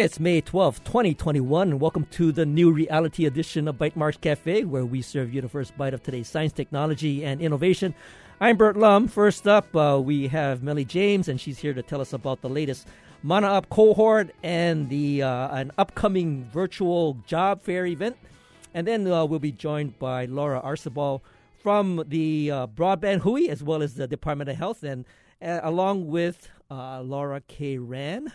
It's May 12th, 2021, and welcome to the new reality edition of Bytemarks Cafe, where we serve you the first bite of today's science, technology, and innovation. I'm Bert Lum. First up, uh, we have Meli James, and she's here to tell us about the latest Mana Up cohort and the uh, an upcoming virtual job fair event. And then uh, we'll be joined by Laura Arcibal from the uh, Broadband Hui, as well as the Department of Health, and uh, along with uh, Laura K. Rand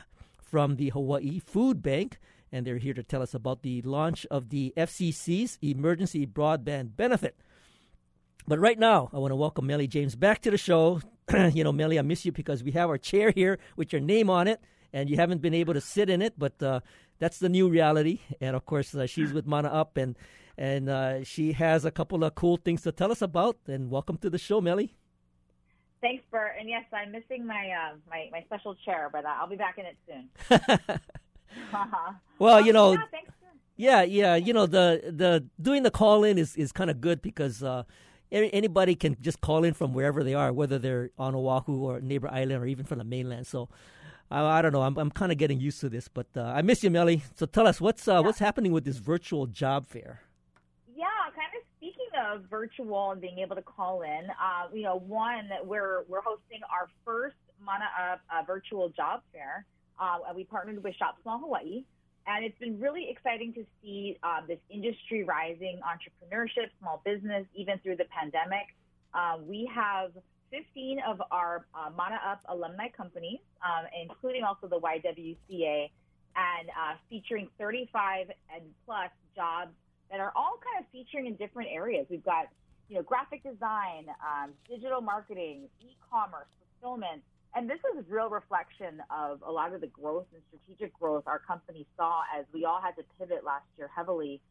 from the Hawaii Food Bank, and they're here to tell us about the launch of the FCC's Emergency Broadband Benefit. But right now, I want to welcome Meli James back to the show. you know, Meli, I miss you because we have our chair here with your name on it, and you haven't been able to sit in it, but uh, that's the new reality. And of course, uh, she's with Mana Up, and and uh, she has a couple of cool things to tell us about. And welcome to the show, Meli. Thanks, Bert. And yes, I'm missing my uh, my my special chair, but uh, I'll be back in it soon. well, you know, yeah, yeah, yeah, you know, the the doing the call in is is kind of good because uh, anybody can just call in from wherever they are, whether they're on Oahu or neighbor island or even from the mainland. So. I, I don't know. I'm I'm kind of getting used to this, but uh, I miss you, Meli. So tell us what's uh, yeah. what's happening with this virtual job fair of virtual and being able to call in, uh, you know, one that we're we're hosting our first Mana Up uh, virtual job fair. Uh, we partnered with Shop Small Hawaii, and it's been really exciting to see uh, this industry rising, entrepreneurship, small business, even through the pandemic. Uh, we have 15 of our uh, Mana Up alumni companies, um, including also the YWCA, and featuring 35 and plus jobs that are all kind of featuring in different areas. We've got, you know, graphic design, um, digital marketing, e-commerce, fulfillment, and this is a real reflection of a lot of the growth and strategic growth our company saw as we all had to pivot last year heavily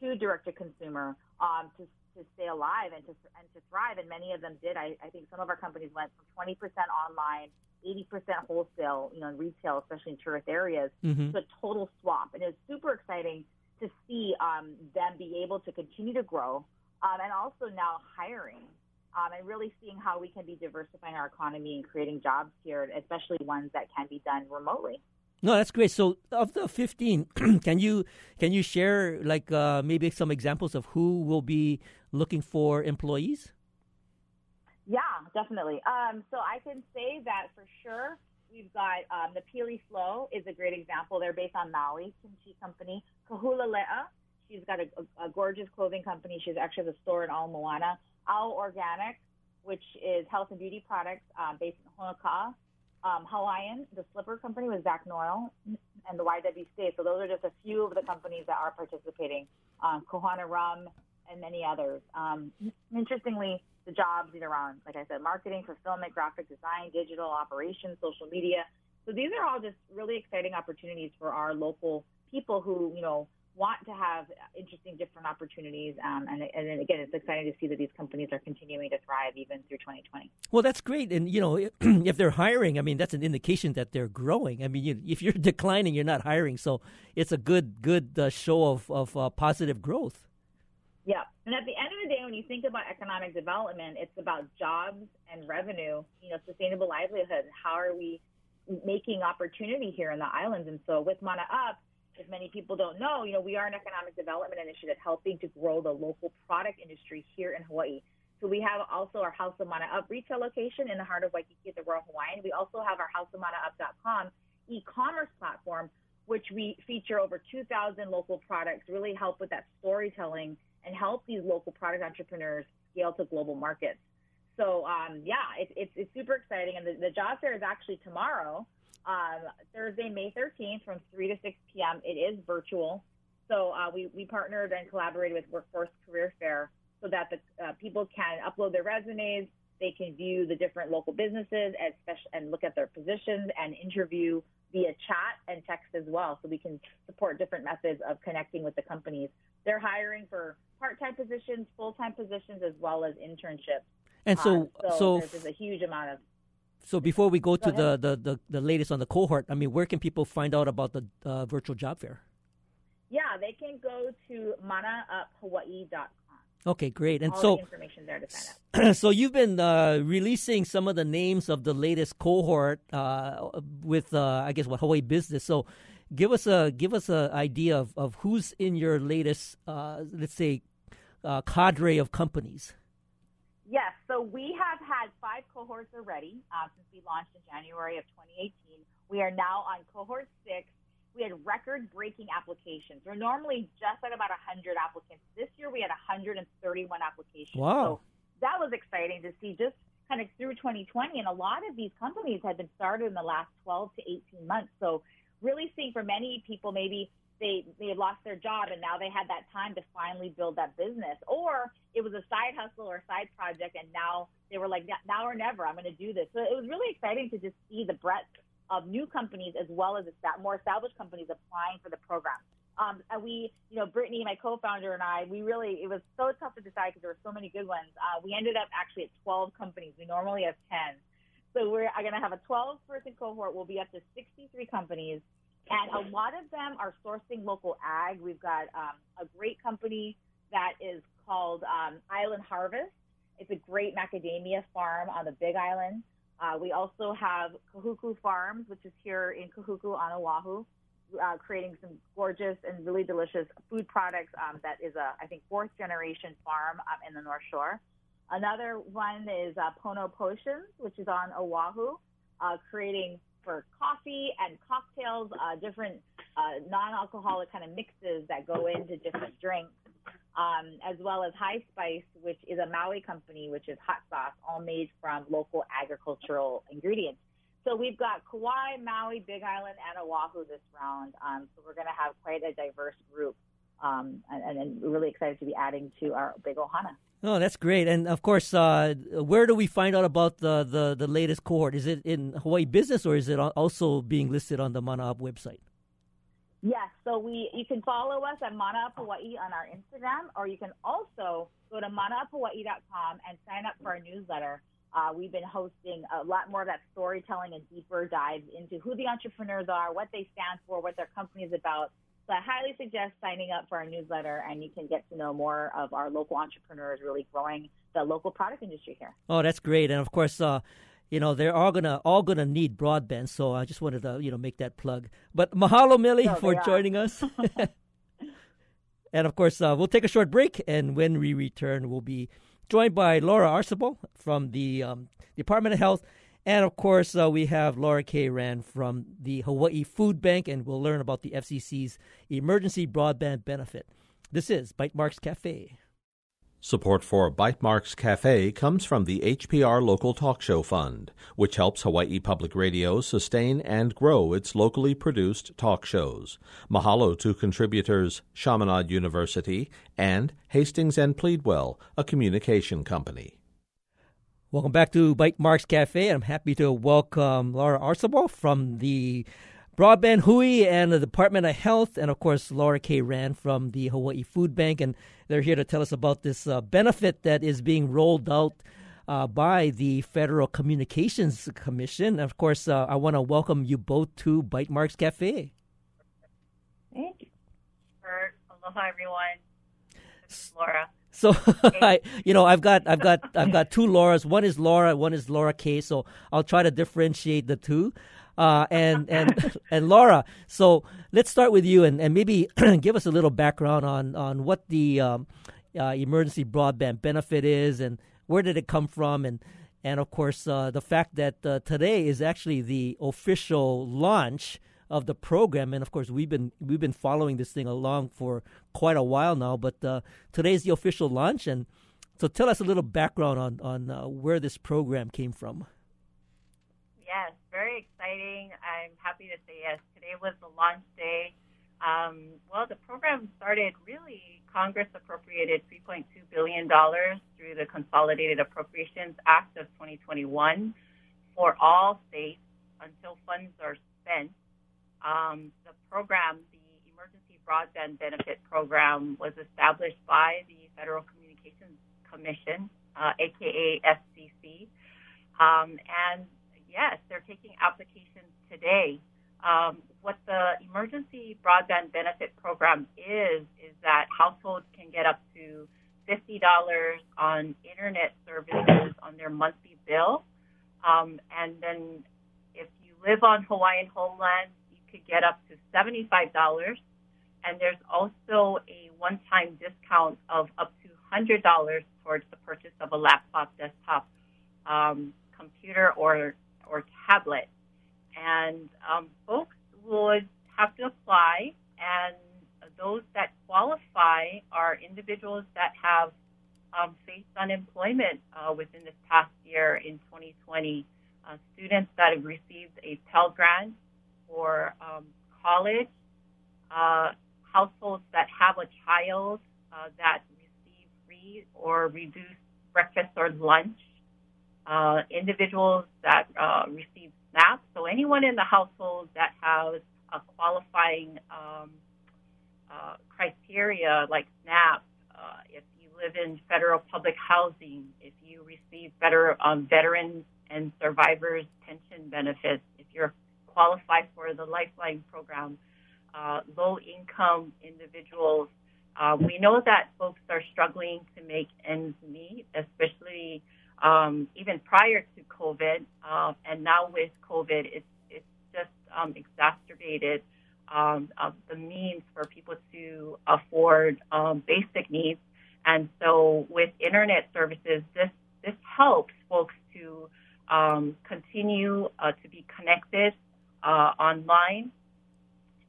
to direct to consumer um, to, to stay alive and to, and to thrive. And many of them did. I, I think some of our companies went from 20% online, 80% wholesale, you know, in retail, especially in tourist areas, mm-hmm. to a total swap. And it was super exciting to see um, them be able to continue to grow um, and also now hiring um, and really seeing how we can be diversifying our economy and creating jobs here, especially ones that can be done remotely. No, that's great. So, of the fifteen, can you can you share like uh, maybe some examples of who will be looking for employees? Yeah, definitely. Um, so I can say that for sure. We've got um, the Pili Flow is a great example. They're based on Maui, kimchi company. Kahula Le'a, she's got a, a, gorgeous clothing company. She's actually the store in Ala Moana. Ao Organic, which is health and beauty products um, based in Honoka'a. Um, Hawaiian, the slipper company with Zach Noyle and the YWCA. So those are just a few of the companies that are participating. Um, Kohana Rum and many others. Um, interestingly, the jobs either around, like I said, marketing, fulfillment, graphic design, digital operations, social media. So these are all just really exciting opportunities for our local people who, you know, want to have interesting different opportunities. Um, and, and again, it's exciting to see that these companies are continuing to thrive even through 2020. Well, that's great. And, you know, if they're hiring, I mean, that's an indication that they're growing. I mean, you, if you're declining, you're not hiring. So it's a good, good uh, show of, of uh, positive growth. Yeah. And at the end of the day, when you think about economic development, it's about jobs and revenue, you know, sustainable livelihood. How are we making opportunity here in the islands? And so with Mana Up, if many people don't know, you know, we are an economic development initiative helping to grow the local product industry here in Hawaii. So we have also our House of Mana Up retail location in the heart of Waikiki at the Royal Hawaiian. We also have our House of Mana houseofmanaup.com e-commerce platform, which we feature over 2,000 local products, really help with that storytelling and help these local product entrepreneurs scale to global markets. So um, yeah, it, it's, it's super exciting. And the, the job fair is actually tomorrow, um, Thursday, May 13th from 3 to 6 p.m. It is virtual. So uh, we, we partnered and collaborated with Workforce Career Fair so that the uh, people can upload their resumes. They can view the different local businesses and, and look at their positions and interview via chat and text as well. So we can support different methods of connecting with the companies. They're hiring for part-time positions, full-time positions, as well as internships. And so, um, so, so there's, a huge amount of. So before we go, go to the, the, the, the, latest on the cohort, I mean, where can people find out about the uh, virtual job fair? Yeah, they can go to manauphawaii.com. Okay, great. And All so information there to sign up. so you've been uh, releasing some of the names of the latest cohort uh, with, uh, I guess, what Hawaii Business. So give us a give us an idea of, of who's in your latest, uh, let's say, uh, cadre of companies. Yes, so we have had five cohorts already uh, since we launched in January of 2018. We are now on cohort six. We had record breaking applications. We're normally just at about 100 applicants. This year we had 131 applications. Wow. So that was exciting to see just kind of through 2020. And a lot of these companies had been started in the last 12 to 18 months. So really seeing for many people, maybe they they had lost their job and now they had that time to finally build that business or it was a side hustle or a side project and now they were like now or never i'm going to do this so it was really exciting to just see the breadth of new companies as well as more established companies applying for the program um, and we, you know, Brittany, my co-founder, and I, we really, it was so tough to decide because there were so many good ones. Uh, we ended up actually at 12 companies. We normally have 10. So we're going to have a 12 person cohort. We'll be up to 63 companies. And a lot of them are sourcing local ag. We've got um, a great company that is called um, Island Harvest. It's a great macadamia farm on the Big Island. Uh, we also have Kahuku Farms, which is here in Kahuku on Oahu, uh, creating some gorgeous and really delicious food products. Um, that is a, I think, fourth generation farm in the North Shore. Another one is uh, Pono Potions, which is on Oahu, uh, creating for coffee and cocktails, uh, different uh, non-alcoholic kind of mixes that go into different drinks, um, as well as High Spice, which is a Maui company, which is hot sauce, all made from local agricultural ingredients. So we've got Kauai, Maui, Big Island, and Oahu this round. Um, so we're going to have quite a diverse group, um, and, and, really excited to be adding to our Big Ohana. Oh, that's great! And of course, uh, where do we find out about the, the, the latest cohort? Is it in Hawaii Business, or is it also being listed on the Mana Up website? Yes, so we you can follow us at Mana Up Hawaii on our Instagram, or you can also go to manauphawaii.com and sign up for our newsletter. Uh, we've been hosting a lot more of that storytelling and deeper dives into who the entrepreneurs are, what they stand for, what their company is about, so I highly suggest signing up for our newsletter, and you can get to know more of our local entrepreneurs really growing the local product industry here. Oh, that's great, and of course. Uh, you know they're all gonna all gonna need broadband, so I just wanted to you know make that plug. But mahalo, Millie, no, for joining us. and of course, uh, we'll take a short break, and when we return, we'll be joined by Laura Arcibal from the um, Department of Health and of course, uh, we have Laura K. Rand from the Hawaii Food Bank, and we'll learn about the FCC's emergency broadband benefit. This is Bytemarks Cafe. Support for Bytemarks Cafe comes from the HPR Local Talk Show Fund, which helps Hawaii Public Radio sustain and grow its locally produced talk shows. Mahalo to contributors Chaminade University and Hastings and Pleadwell, a communication company. Welcome back to Bytemarks Cafe. I'm happy to welcome Laura Arcibal from the Broadband Hui and the Department of Health, and of course Laura K. Rand from the Hawaii Food Bank, and they're here to tell us about this uh, benefit that is being rolled out uh, by the Federal Communications Commission. And of course, uh, I want to welcome you both to Bytemarks Cafe. Thank you. Aloha, everyone. This is Laura. So I, you know, I've got, I've got, I've got two Lauras. One is Laura, one is Laura K. So I'll try to differentiate the two. Uh, and and and Laura, so let's start with you, and, and maybe give us a little background on on what the um, uh, emergency broadband benefit is, and where did it come from, and and of course uh, the fact that uh, today is actually the official launch of the program. And of course, we've been we've been following this thing along for quite a while now. But uh, today's the official launch, and so tell us a little background on on uh, where this program came from. Yes, very exciting. I'm happy to say yes. Today was the launch day. Um, well, the program started really. Congress appropriated $3.2 billion through the Consolidated Appropriations Act of 2021 for all states until funds are spent um, the program, the Emergency Broadband Benefit Program, was established by the Federal Communications Commission, uh, aka FCC. Um, and yes, they're taking applications today. Um, what the Emergency Broadband Benefit Program is, is that households can get up to $50 on internet services on their monthly bill. Um, and then if you live on Hawaiian homeland, could get up to $75. And there's also a one time discount of up to $100 towards the purchase of a laptop, desktop, um, computer, or, or tablet. And um, folks would have to apply, and those that qualify are individuals that have um, faced unemployment uh, within this past year in 2020. Uh, students that have received a Pell Grant for um, college, uh, households that have a child uh, that receive free or reduced breakfast or lunch, uh, individuals that uh, receive SNAP. So anyone in the household that has a qualifying um, uh, criteria like SNAP, uh, if you live in federal public housing, if you receive better um, veterans and survivors pension benefits, if you're qualified for the Lifeline program, uh, low income individuals. Uh, we know that folks are struggling to make ends meet, especially um, even prior to COVID, uh, and now with COVID, it's it's just um, exacerbated um, the means for people to afford um, basic needs. And so, with internet services, this this helps folks to continue uh, to be connected uh, online.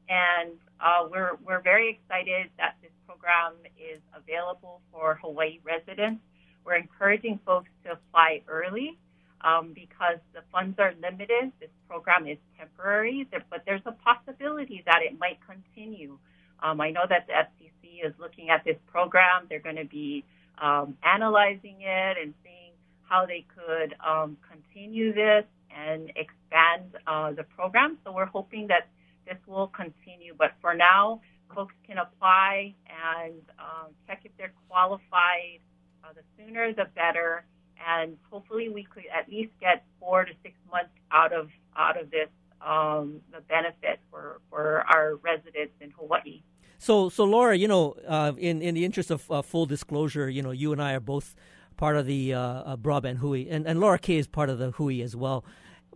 And uh, we're we're very excited that this program is available for Hawaii residents. We're encouraging folks to apply early um, because the funds are limited. This program is temporary, but there's a possibility that it might continue. Um, I know that the FCC is looking at this program. They're going to be um, analyzing it and seeing how they could um, continue this and expand uh, the program. So we're hoping that this will continue. But for now, folks can apply and um, check if they're qualified. Uh, the sooner, the better and hopefully we could at least get four to six months out of out of this um, the benefit for for our residents in Hawaii. So, so Laura, you know, uh, in in the interest of uh, full disclosure, you know, you and I are both part of the uh, uh broadband Hui, and and Laura Kay is part of the Hui as well.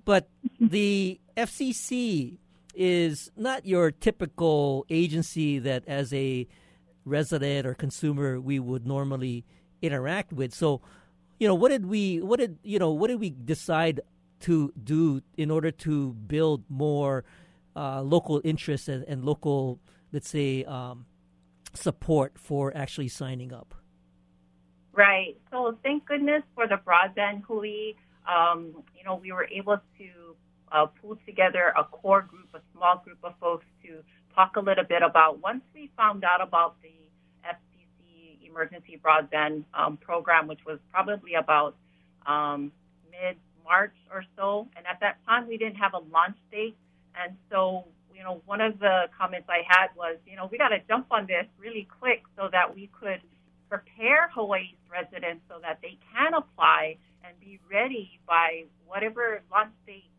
But the FCC is not your typical agency that, as a resident or consumer, we would normally interact with. So, you know, what did we, what did, you know, what did we decide to do in order to build more uh, local interest and, and, local, let's say, um, support for actually signing up? Right. So thank goodness for the broadband Hui. Um, you know, we were able to uh, pull together a core group, a small group of folks to talk a little bit about once we found out about the FCC emergency broadband um, program, which was probably about um, mid March or so. And at that time, we didn't have a launch date. And so, you know, one of the comments I had was, you know, we got to jump on this really quick so that we could prepare Hawaii's residents so that they can apply and be ready by whatever launch date,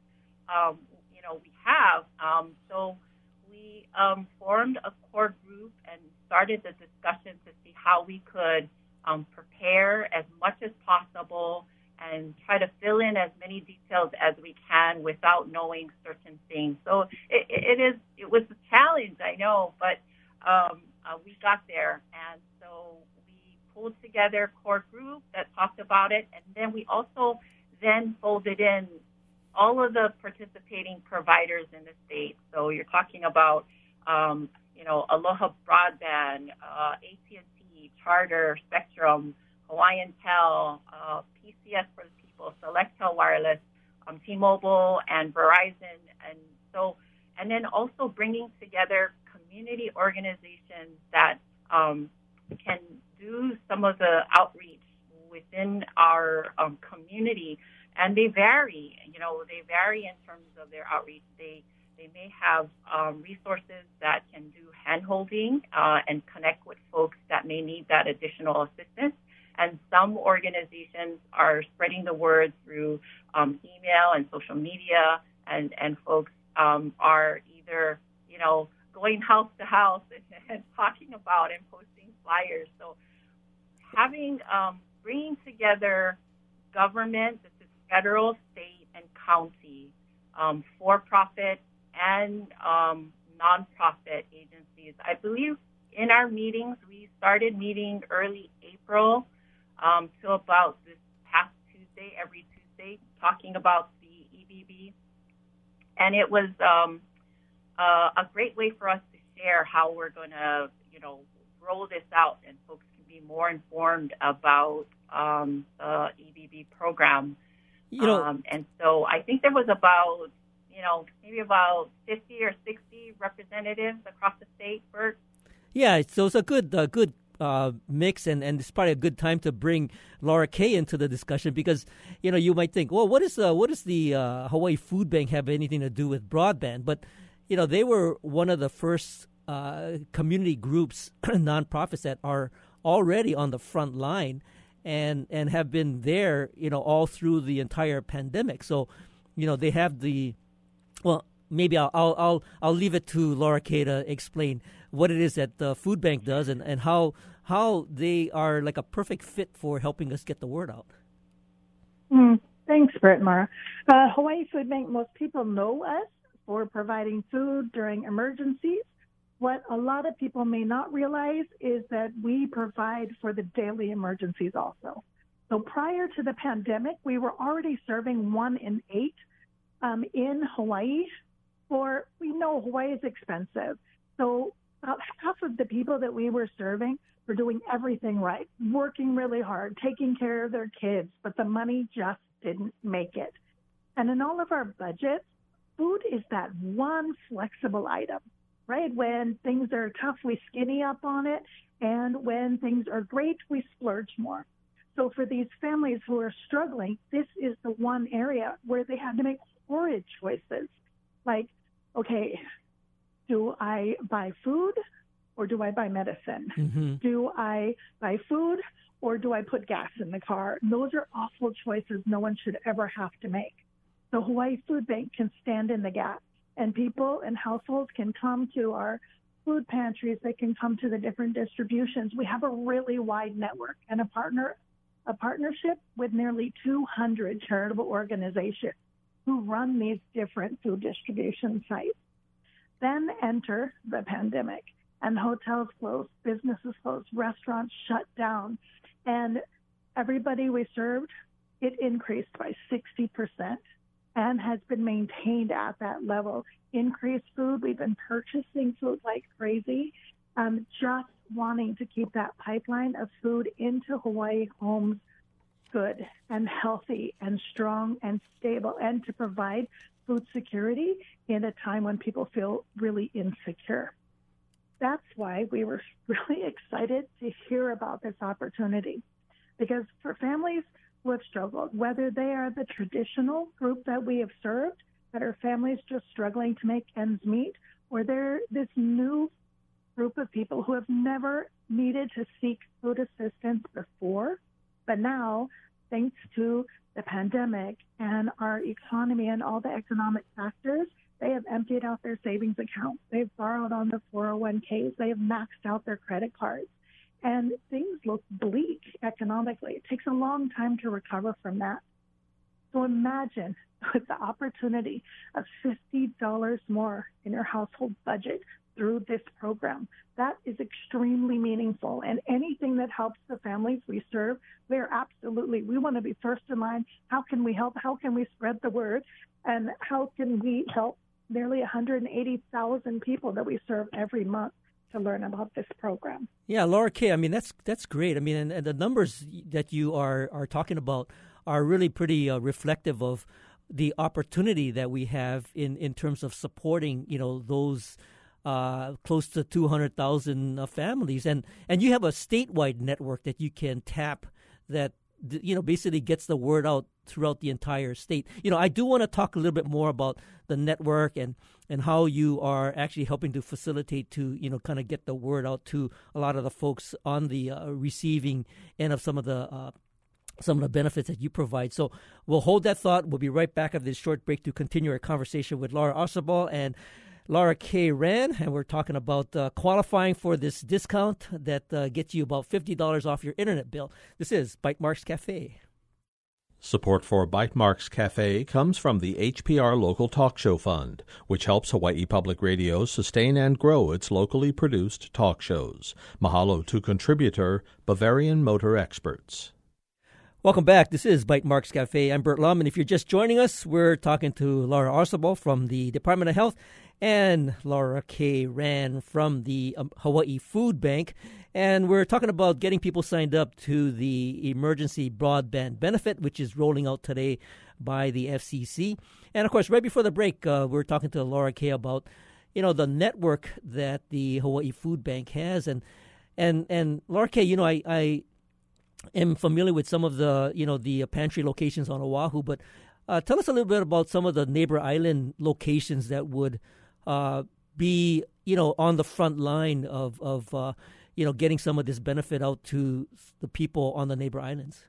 um, you know, we have. Um, so we um, formed a core group and started the discussion to see how we could um, prepare as much as possible and try to fill in as many details as we can without knowing certain things. So it, it is it was a challenge, I know, but um, uh, we got there, and so pulled together core group that talked about it, and then we also then folded in all of the participating providers in the state. So you're talking about um, you know, Aloha Broadband, uh, AT&T, Charter, Spectrum, Hawaiian Tel, uh, PCS for the People, Selectel Wireless, um, T-Mobile, and Verizon, and so, and then also bringing together community organizations that um, can do some of the outreach within our um, community, and they vary. You know, they vary in terms of their outreach. They they may have um, resources that can do handholding uh, and connect with folks that may need that additional assistance. And some organizations are spreading the word through um, email and social media, and, and folks um, are either, you know, going house to house and, and, talking about and posting flyers. So having, um, bringing together government, this is federal, state, and county, um, for-profit and um, nonprofit agencies. I believe in our meetings, we started meeting early April um, to about this past Tuesday, every Tuesday, talking about the EBB. And it was um, uh, a great way for us to share how we're going to, you know, roll this out and folks be more informed about um, the EBB program. You know, um, and so I think there was about, you know, maybe about 50 or 60 representatives across the state, Bert. Yeah, so it's a good, uh, good uh, mix, and, and it's probably a good time to bring Laura Kay into the discussion because you know you might think, well, what is uh, what does the uh, Hawaii Food Bank have anything to do with broadband? But you know they were one of the first uh, community groups, nonprofits that are already on the front line and and have been there, you know, all through the entire pandemic. So, you know, they have the well. Maybe I'll I'll I'll, I'll leave it to Laura Kay to explain what it is that the food bank does and, and how how they are like a perfect fit for helping us get the word out. Mm, thanks, Brett Mara. Uh, Hawaii Food Bank. Most people know us for providing food during emergencies what a lot of people may not realize is that we provide for the daily emergencies also. So prior to the pandemic, we were already serving one in eight um, in Hawaii. For we know Hawaii is expensive, so about half of the people that we were serving were doing everything right, working really hard, taking care of their kids, but the money just didn't make it. And in all of our budgets, food is that one flexible item right? When things are tough, we skinny up on it. And when things are great, we splurge more. So for these families who are struggling, this is the one area where they have to make horrid choices. Like, okay, do I buy food or do I buy medicine? Mm-hmm. Do I buy food or do I put gas in the car? Those are awful choices no one should ever have to make. The Hawaii Food Bank can stand in the gap and people and households can come to our food pantries. They can come to the different distributions. We have a really wide network and a partner, a partnership with nearly 200 charitable organizations who run these different food distribution sites. Then enter the pandemic and hotels closed, businesses closed, restaurants shut down, and everybody we served, it increased by 60% and has been maintained at that level. Increased food, we've been purchasing food like crazy, um, just wanting to keep that pipeline of food into Hawaii homes good and healthy and strong and stable and to provide food security in a time when people feel really insecure. That's why we were really excited to hear about this opportunity because for families who have struggled, whether they are the traditional group that we have served, that are families just struggling to make ends meet, or they're this new group of people who have never needed to seek food assistance before, but now, thanks to the pandemic and our economy and all the economic factors, they have emptied out their savings accounts. They've borrowed on the 401ks. They have maxed out their credit cards and things look bleak economically. It takes a long time to recover from that. So imagine with the opportunity of $50 more in your household budget through this program. That is extremely meaningful. And anything that helps the families we serve, we're absolutely, we want to be first in line. How can we help? How can we spread the word? And how can we help nearly 180,000 people that we serve every month? To learn about this program. Yeah, Laura Kay. I mean, that's that's great. I mean, and, and the numbers that you are are talking about are really pretty uh, reflective of the opportunity that we have in in terms of supporting you know those. Uh, close to 200,000 uh, families, and and you have a statewide network that you can tap that you know basically gets the word out throughout the entire state. You know, I do want to talk a little bit more about the network and and how you are actually helping to facilitate to you know kind of get the word out to a lot of the folks on the uh, receiving end of some of the. Uh, some of the benefits that you provide. So we'll hold that thought. We'll be right back after this short break to continue our conversation with Laura Arcibal and Laura K. Rand, and we're talking about uh, qualifying for this discount that uh, gets you about $50 off your internet bill. This is Bytemarks Cafe. Support for Bytemarks Cafe comes from the HPR Local Talk Show Fund, which helps Hawaii Public Radio sustain and grow its locally produced talk shows. Mahalo to contributor Bavarian Motor Experts. Welcome back. This is Bytemarks Cafe. I'm Bert Lum, and if you're just joining us, we're talking to Laura Arcibal from the Department of Health and Laura K. Rand from the um, Hawaii Food Bank. And we're talking about getting people signed up to the emergency broadband benefit, which is rolling out today by the FCC. And of course, right before the break, uh, we are talking to Laura K about you know the network that the Hawaii Food Bank has, and and and Laura K, you know, I I am familiar with some of the you know the pantry locations on Oahu, but uh, tell us a little bit about some of the neighbor island locations that would uh, be you know on the front line of of uh, you know, getting some of this benefit out to the people on the neighbor islands?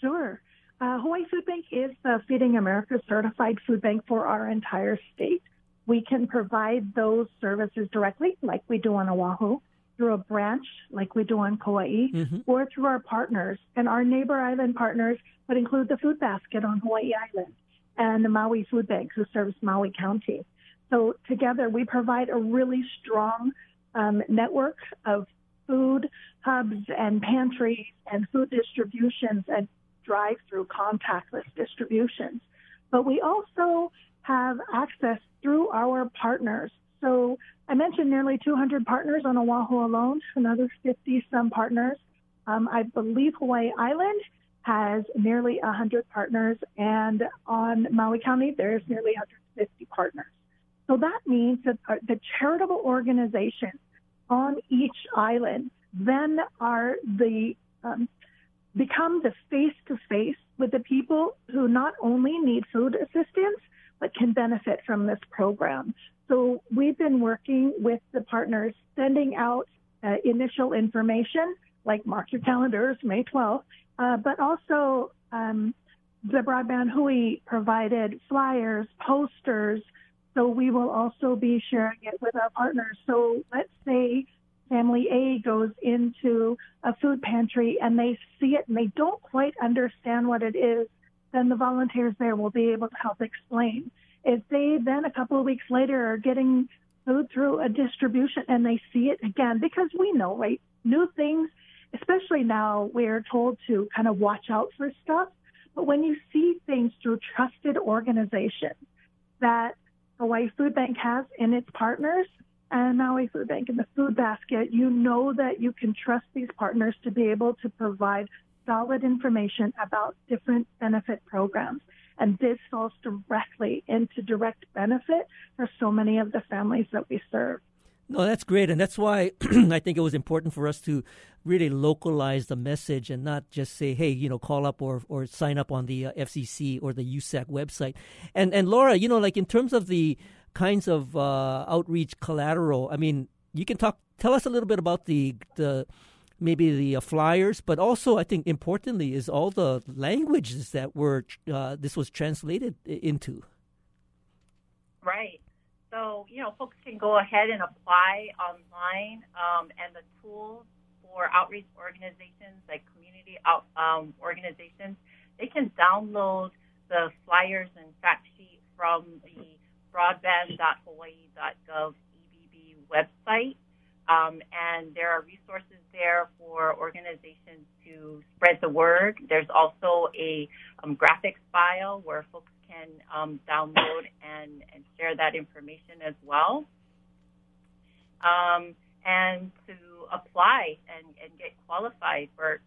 Sure. Uh, Hawaii Food Bank is the Feeding America certified food bank for our entire state. We can provide those services directly, like we do on Oahu, through a branch, like we do on Kauai, mm-hmm. or through our partners. And our neighbor island partners would include the Food Basket on Hawaii Island and the Maui Food Bank, who serves Maui County. So together, we provide a really strong um, network of food hubs and pantries and food distributions and drive through contactless distributions. But we also have access through our partners. So I mentioned nearly 200 partners on Oahu alone, another 50 some partners. Um, I believe Hawaii Island has nearly 100 partners, and on Maui County, there's nearly 150 partners. So that means that the charitable organizations on each island then are the um, become the face to face with the people who not only need food assistance but can benefit from this program. So we've been working with the partners, sending out uh, initial information like mark your calendars, May 12th, uh, but also um, the Broadband Hui provided flyers, posters, so we will also be sharing it with our partners. So let's say family A goes into a food pantry and they see it and they don't quite understand what it is, then the volunteers there will be able to help explain. If they then a couple of weeks later are getting food through a distribution and they see it again, because we know, right, new things, especially now we're told to kind of watch out for stuff. But when you see things through trusted organizations that Hawaii Food Bank has in its partners and Maui Food Bank and the food basket, you know that you can trust these partners to be able to provide solid information about different benefit programs. And this falls directly into direct benefit for so many of the families that we serve. No, that's great. And that's why I think it was important for us to really localize the message and not just say, hey, you know, call up or, or sign up on the uh, FCC or the USAC website. And, and Laura, you know, like in terms of the kinds of uh, outreach collateral, I mean, you can talk, tell us a little bit about the, the, maybe the uh, flyers, but also I think importantly is all the languages that were uh, this was translated into. Right. So you know, folks can go ahead and apply online, um, and the tools for outreach organizations like community out, um, organizations, they can download the flyers and fact sheet from the broadband.hawaii.gov EBB website. Um, and there are resources there for organizations to spread the word. There's also a um, graphics file where folks can um, download and, and share that information as well. Um, and to apply and, and get qualified for.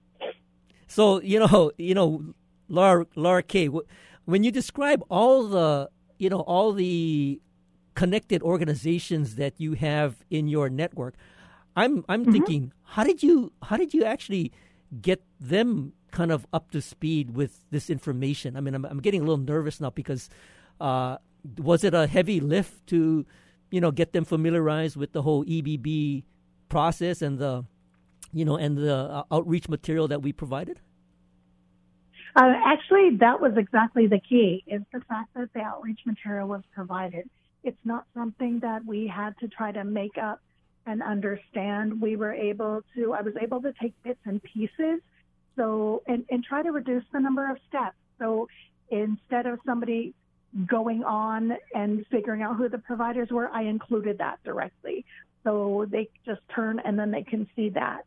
So you know, you know, Laura, Laura K. When you describe all the, you know, all the connected organizations that you have in your network, I'm I'm mm-hmm. thinking, how did you how did you actually get them kind of up to speed with this information? I mean, I'm, I'm getting a little nervous now because uh, was it a heavy lift to, you know, get them familiarized with the whole EBB process and the, you know, and the uh, outreach material that we provided? Uh, actually, that was exactly the key: is the fact that the outreach material was provided. It's not something that we had to try to make up and understand. We were able to. I was able to take bits and pieces So, and, and try to reduce the number of steps. So instead of somebody going on and figuring out who the providers were, I included that directly. So they just turn and then they can see that.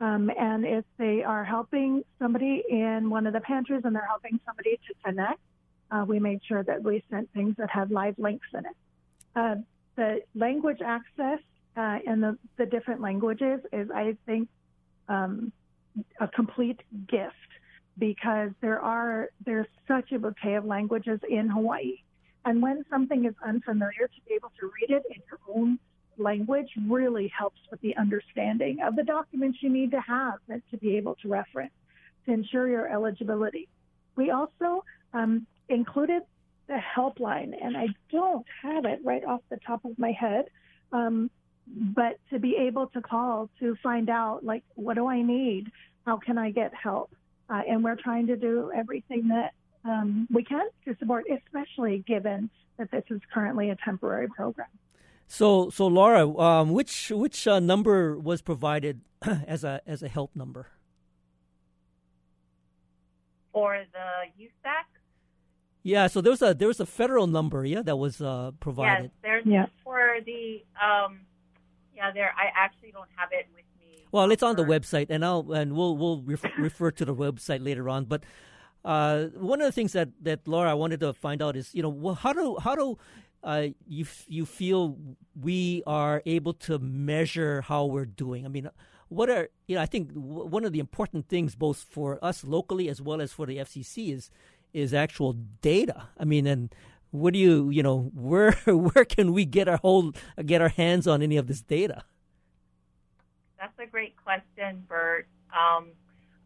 Um, and if they are helping somebody in one of the pantries and they're helping somebody to connect, uh, we made sure that we sent things that had live links in it. Uh, the language access uh, in the, the different languages is, I think, um, a complete gift because there are there's such a bouquet of languages in Hawaii, and when something is unfamiliar, to be able to read it in your own language really helps with the understanding of the documents you need to have to be able to reference to ensure your eligibility. We also um, included the helpline, and I don't have it right off the top of my head, um, but to be able to call to find out, like, what do I need? How can I get help? Uh, and we're trying to do everything that um, we can to support, especially given that this is currently a temporary program. So, so Laura, um, which which uh, number was provided as a as a help number for the USAC? Yeah, so there was a there was a federal number, yeah, that was uh, provided. Yes, there's yeah. for the um, yeah, there. I actually don't have it with me. Well, it's on the website, and I'll and we'll we'll refer, refer to the website later on. But uh, one of the things that that Laura I wanted to find out is, you know, how do how do uh, you you feel we are able to measure how we're doing? I mean, what are you know? I think one of the important things, both for us locally as well as for the FCC, is is actual data. I mean, and what do you you know where where can we get our whole get our hands on any of this data? That's a great question, Bert. Um,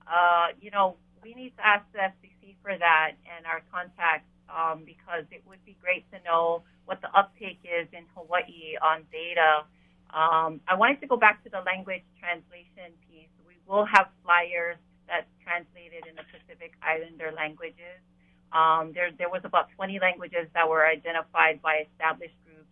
uh, you know, we need to ask the FCC for that and our contacts um, because it would be great to know what the uptake is in Hawaii on data. Um, I wanted to go back to the language translation piece. We will have flyers that's translated in the Pacific Islander languages. Um, there, there was about 20 languages that were identified by established groups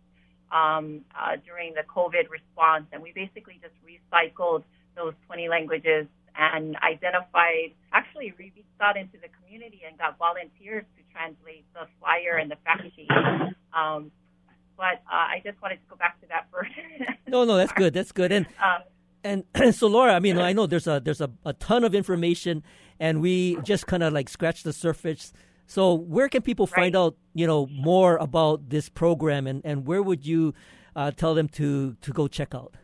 um, uh, during the COVID response, and we basically just recycled those 20 languages and identified, actually reached out into the community and got volunteers to translate the flyer and the fact sheet. Um, but uh, I just wanted to go back to that first. no, no, that's good. That's good. And um, and so Laura, I mean, I know there's a there's a, a ton of information, and we just kind of like scratched the surface. So where can people right. find out, you know, more about this program, and, and where would you uh, tell them to to go check out?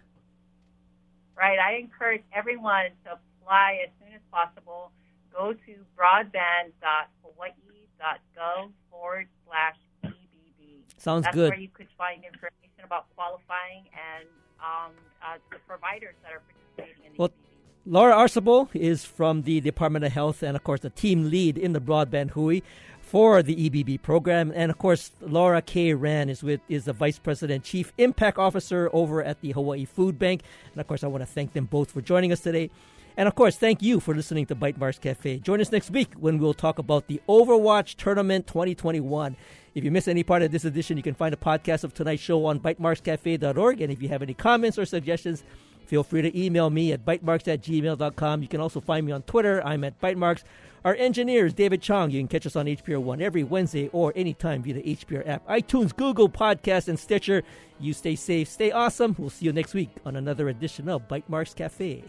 Right, I encourage everyone to apply as soon as possible. Go to broadband.hawaii.gov forward slash EBB. Sounds good. That's good. where you could find information about qualifying and um, uh, the providers that are participating in the well, EBB. Laura Arcibal is from the Department of Health and, of course, the team lead in the broadband Hui for the EBB program. And, of course, Laura K. Rand is with is the Vice President Chief Impact Officer over at the Hawaii Food Bank. And, of course, I want to thank them both for joining us today. And of course, thank you for listening to Bytemarks Cafe. Join us next week when we'll talk about the Overwatch Tournament 2021. If you miss any part of this edition, you can find a podcast of tonight's show on bytemarkscafe.org. And if you have any comments or suggestions, feel free to email me at bytemarks at gmail.com. You can also find me on Twitter. I'm at bytemarks. Our engineer is David Chong. You can catch us on HPR One every Wednesday or anytime via the HPR app, iTunes, Google Podcast, and Stitcher. You stay safe, stay awesome. We'll see you next week on another edition of Bytemarks Cafe.